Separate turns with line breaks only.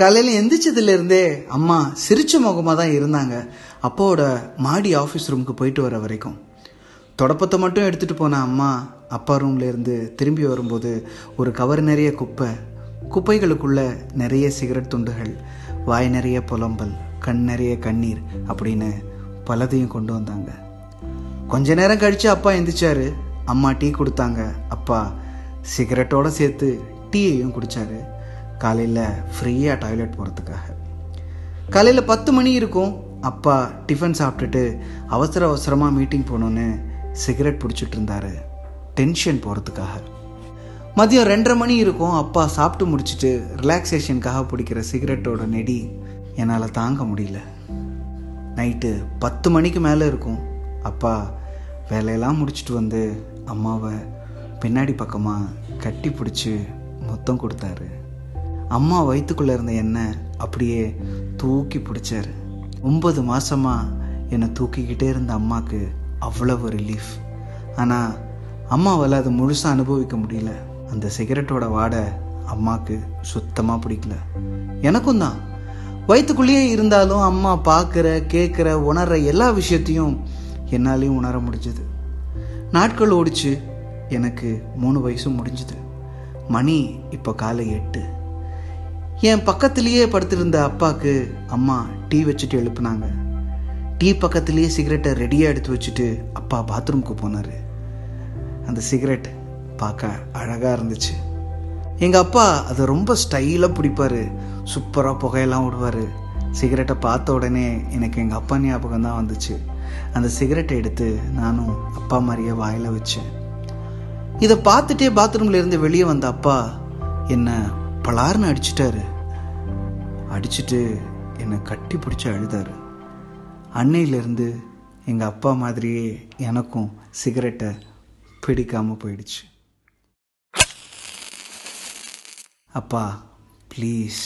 காலையில் எந்திரிச்சதுலேருந்தே அம்மா சிரிச்ச முகமாக தான் இருந்தாங்க. அப்பாவோட மாடி ஆஃபீஸ் ரூமுக்கு போயிட்டு வர வரைக்கும். தொடப்பத்தை மட்டும் எடுத்துகிட்டு போன அம்மா அப்பா ரூம்லேருந்து திரும்பி வரும்போது ஒரு கவர் நிறைய குப்பை குப்பைகளுக்குள்ள நிறைய சிகரெட் துண்டுகள் வாய் நிறைய புலம்பல் கண் நிறைய கண்ணீர் அப்படின்னு பலதையும் கொண்டு வந்தாங்க. கொஞ்ச நேரம் கழித்து அப்பா எந்திரிச்சாரு. அம்மா டீ கொடுத்தாங்க. அப்பா சிகரெட்டோட சேர்த்து டீயையும் குடித்தாரு காலையில் ஃப்ரீயாக டாய்லெட் போகிறதுக்காக காலையில் பத்து மணி இருக்கும். அப்பா டிஃபன் சாப்பிட்டுட்டு அவசர அவசரமாக மீட்டிங் போகணுன்னு சிகரெட் பிடிச்சிட்டு இருந்தாரு. டென்ஷன் போகிறதுக்காக மதியம் ரெண்டரை மணி இருக்கும். அப்பா சாப்பிட்டு முடிச்சுட்டு ரிலாக்ஸேஷனுக்காக பிடிக்கிற சிகரெட்டோட நெடி என்னால் தாங்க முடியல. நைட்டு பத்து மணிக்கு மேலே இருக்கும். அப்பா வேலையெல்லாம் முடிச்சுட்டு வந்து அம்மாவை பின்னாடி பக்கமாக கட்டி பிடிச்சி மொத்தம் கொடுத்தாரு. அம்மா வயிற்றுக்குள்ளே இருந்த என்னை அப்படியே தூக்கி பிடிச்சாரு. ஒன்பது மாதமாக என்னை தூக்கிக்கிட்டே இருந்த அம்மாவுக்கு அவ்வளவு ரிலீஃப் ஆனால் அம்மாவால் அதை முழுசாக அனுபவிக்க முடியல. அந்த சிகரெட்டோட வாடை அம்மாவுக்கு சுத்தமாக பிடிக்கல. எனக்கும் தான். வயிற்றுக்குள்ளேயே இருந்தாலும் அம்மா பார்க்குற கேட்குற உணர்ற எல்லா விஷயத்தையும் என்னாலையும் உணர முடிஞ்சது. நாட்கள் ஓடிச்சு. எனக்கு மூணு வயசும் முடிஞ்சுது. மணி இப்போ காலை எட்டு. என் பக்கத்துலேயே படுத்திருந்த அப்பாவுக்கு அம்மா டீ வச்சுட்டு எழுப்புனாங்க. டீ பக்கத்துலேயே சிகரெட்டை ரெடியாக எடுத்து வச்சுட்டு அப்பா பாத்ரூம்க்கு போனார். அந்த சிகரெட் பார்க்க அழகாக இருந்துச்சு. எங்கள் அப்பா அதை ரொம்ப ஸ்டைலாக பிடிப்பார். சூப்பராக புகையெல்லாம் விடுவார் சிகரெட்டை பார்த்த உடனே எனக்கு எங்கள் அப்பா ஞாபகம் தான் வந்துச்சு. அந்த சிகரெட்டை எடுத்து நானும் அப்பா மாதிரியே வாயில் வச்சேன். இதை பார்த்துட்டே பாத்ரூம்லேருந்து வெளியே வந்த அப்பா என்னை பலார்னு அடிச்சிட்டாரு. அடிச்சிட்டு என்னை கட்டி பிடிச்சி அழுதாரு. அன்னையிலேருந்து எங்கள் அப்பா மாதிரியே எனக்கும் சிகரெட்டை பிடிக்காமல் போயிடுச்சு. அப்பா ப்ளீஸ்.